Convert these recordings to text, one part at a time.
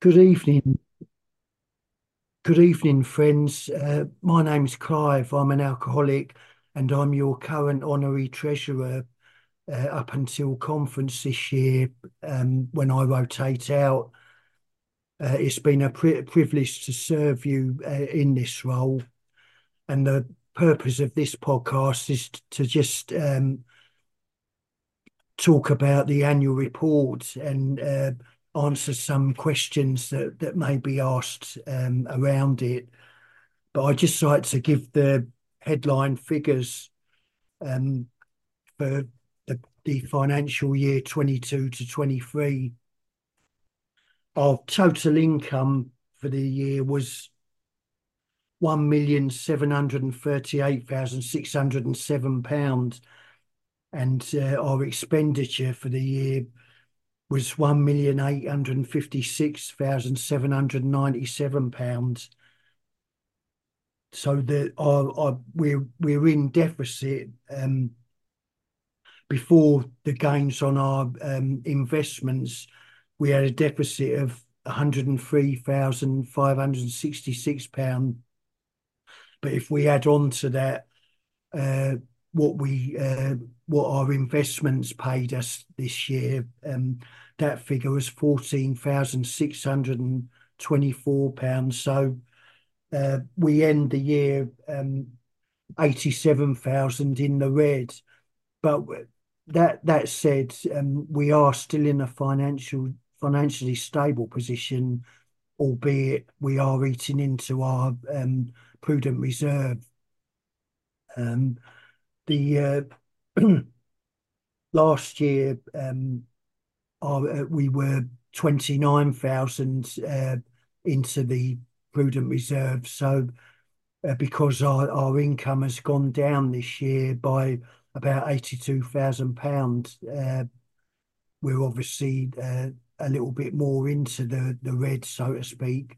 Good evening. Good evening, friends. Uh, my name's Clive. I'm an alcoholic and I'm your current honorary treasurer uh, up until conference this year um, when I rotate out. Uh, it's been a pri privilege to serve you uh, in this role. And the purpose of this podcast is to just um, talk about the annual report and uh, answer some questions that, that may be asked um, around it. But I'd just like to give the headline figures um, for the, the financial year 22 to 23. Our total income for the year was one million seven hundred and thirty-eight thousand six hundred and seven pounds, and uh, our expenditure for the year was one million eight hundred and fifty-six thousand seven hundred and ninety-seven pounds. So the our, our we're we're in deficit um, before the gains on our um, investments. We had a deficit of one hundred and three thousand five hundred and sixty-six pound. But if we add on to that, uh, what we uh, what our investments paid us this year. Um, that figure was fourteen thousand six hundred and twenty-four pounds. So uh, we end the year um, eighty-seven thousand in the red. But that that said, um, we are still in a financial financially stable position, albeit we are eating into our prudent reserve. The uh, last year um, uh, we were 29,000 uh, into the prudent reserve. So because our, income has gone down this year by about 82,000 pounds, we're obviously a little bit more into the, the red, so to speak.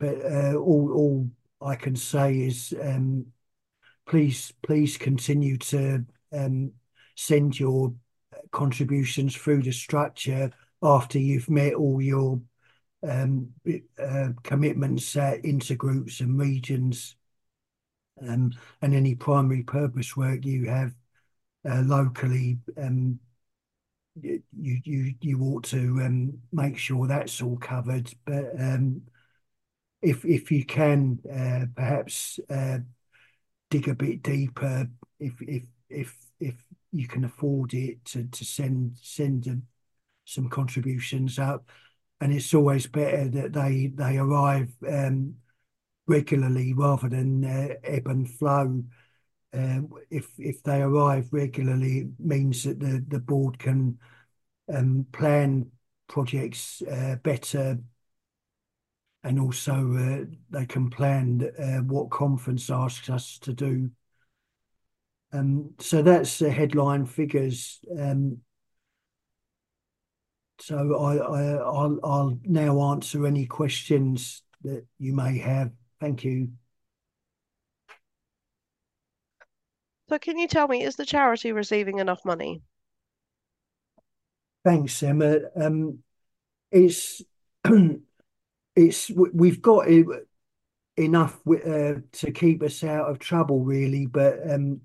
But all, all I can say is um, please please continue to um, send your contributions through the structure after you've met all your um, uh, commitments uh, into groups and regions um, and any primary purpose work you have uh, locally um, you you you ought to um, make sure that's all covered. But um, if if you can uh, perhaps uh, dig a bit deeper if if if if you can afford it to to send send some contributions up. And it's always better that they they arrive um, regularly rather than uh, ebb and flow. Uh, if if they arrive regularly it means that the the board can um, plan projects uh, better and also uh, they can plan uh, what conference asks us to do. Um, so that's the headline figures. Um, so I, I, I'll, I'll now answer any questions that you may have. Thank you. So can you tell me, is the charity receiving enough money? Thanks, Emma. Um, it's it's we've got enough uh, to keep us out of trouble, really. But um,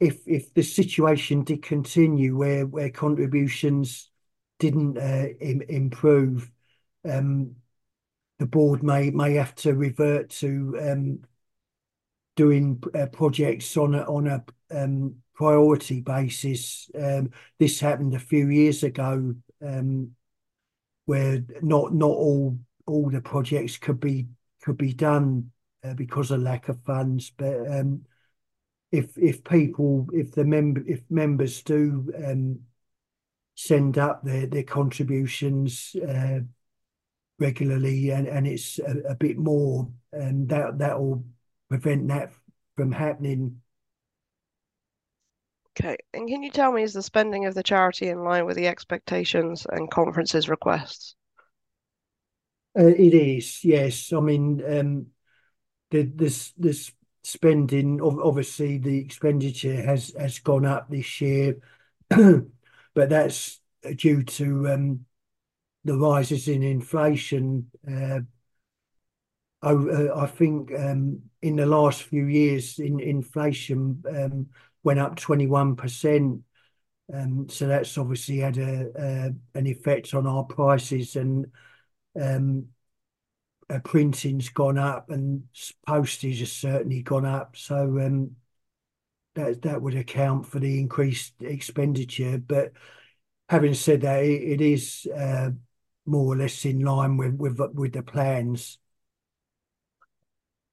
if if the situation did continue where where contributions didn't uh, Im improve, um, the board may may have to revert to um, doing uh, projects on a on a um, priority basis. Um, this happened a few years ago, um, where not not all all the projects could be could be done uh, because of lack of funds. But um, if if people if the member if members do um, send up their their contributions uh, regularly and and it's a, a bit more, and that that will prevent that from happening. Okay, and can you tell me is the spending of the charity in line with the expectations and conferences requests? Uh, it is, yes. I mean, um, the this this spending, obviously, the expenditure has has gone up this year, but that's due to um, the rises in inflation. I I think in the last few years, in inflation went up 21%. So that's obviously had a an effect on our prices, and Um, printing's gone up, and postage has certainly gone up. So um, that that would account for the increased expenditure. But having said that, it is uh, more or less in line with with the plans.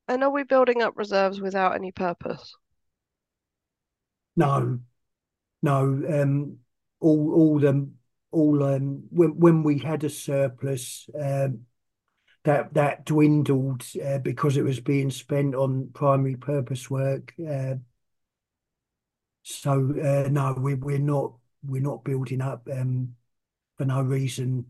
And are we building up reserves without any purpose? No. No. Um, Um, when when we had a surplus, um, that that dwindled uh, because it was being spent on primary purpose work. Um, so uh, no, we're not we're not building up for no reason.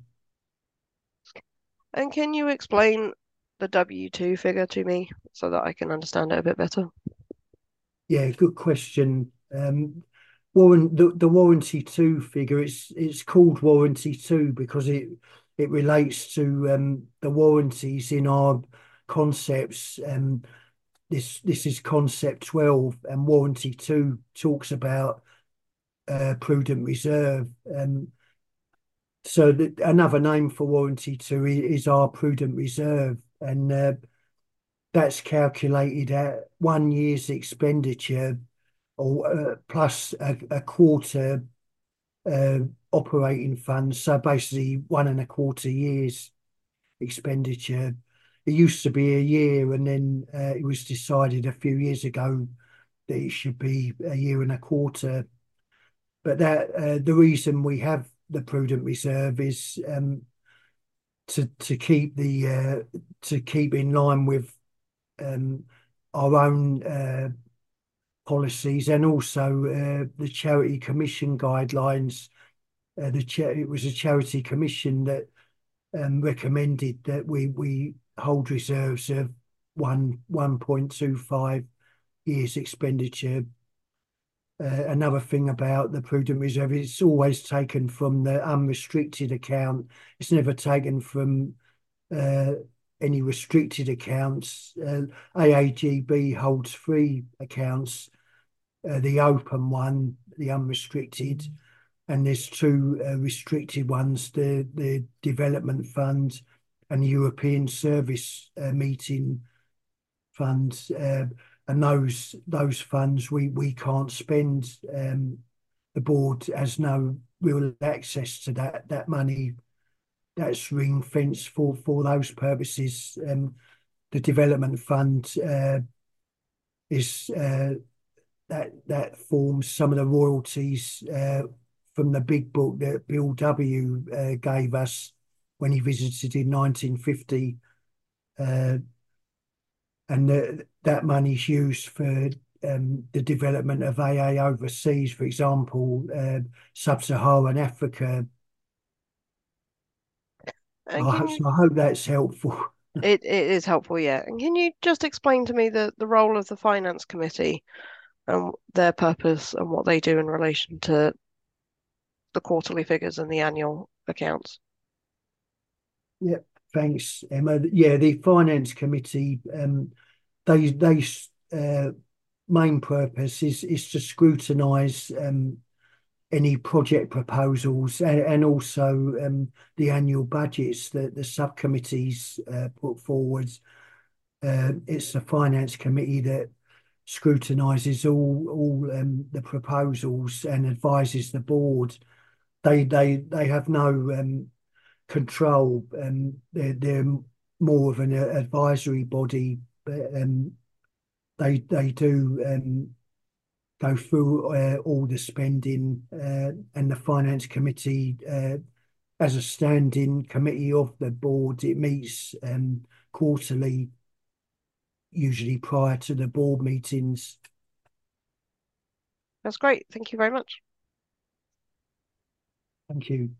And can you explain the W2 figure to me so that I can understand it a bit better? Yeah, good question. The the Warranty 2 figure, it's it's called Warranty 2 because it it relates to um, the warranties in our concepts. Um, this is Concept 12, and Warranty 2 talks about uh, prudent reserve. Um, so another name for Warranty 2 is our prudent reserve. And uh, that's calculated at one year's expenditure plus a quarter um, operating funds. So basically, one and a quarter years' expenditure. It used to be a year, and then uh, it was decided a few years ago that it should be a year and a quarter. But uh, the reason we have the prudent reserve is um, uh, to keep in line with um, our own policies and also uh, the Charity Commission guidelines. Uh, it was a Charity Commission that um, recommended that we we hold reserves of one 1.25 years' expenditure. Uh, another thing about the prudent reserve, it's always taken from the unrestricted account. It's never taken from any restricted accounts. Uh, AAGB holds three accounts: uh, the open one, the unrestricted, and there's two uh, restricted ones, the the Development Fund and the European Service Meeting Fund. And those those funds, we we can't spend. Um, the board has no real access to that that money. That's ring-fenced for for those purposes. Um, the Development Fund, uh, is uh, that that forms some of the royalties uh, from the Big Book that Bill W. gave us when he visited in 1950. And that money's used for um, the development of AA overseas, for example, Sub-Saharan Africa. Oh, I hope that's helpful. it, It is helpful, yeah. And can you just explain to me the the role of the Finance Committee and their purpose and what they do in relation to the quarterly figures and the annual accounts? Yep. Thanks, Emma. Yeah, the Finance Committee, um, their uh, main purpose is is to scrutinize um, any project proposals and also um, the annual budgets that the subcommittees uh, put forward. Um, it's the Finance Committee that scrutinizes all all um, the proposals and advises the board. They they they have no control. They're more of an advisory body. They they do go through uh, all the spending, uh, and the Finance Committee, uh, as a standing committee of the board, it meets um, quarterly, usually prior to the board meetings. That's great. Thank you very much. Thank you.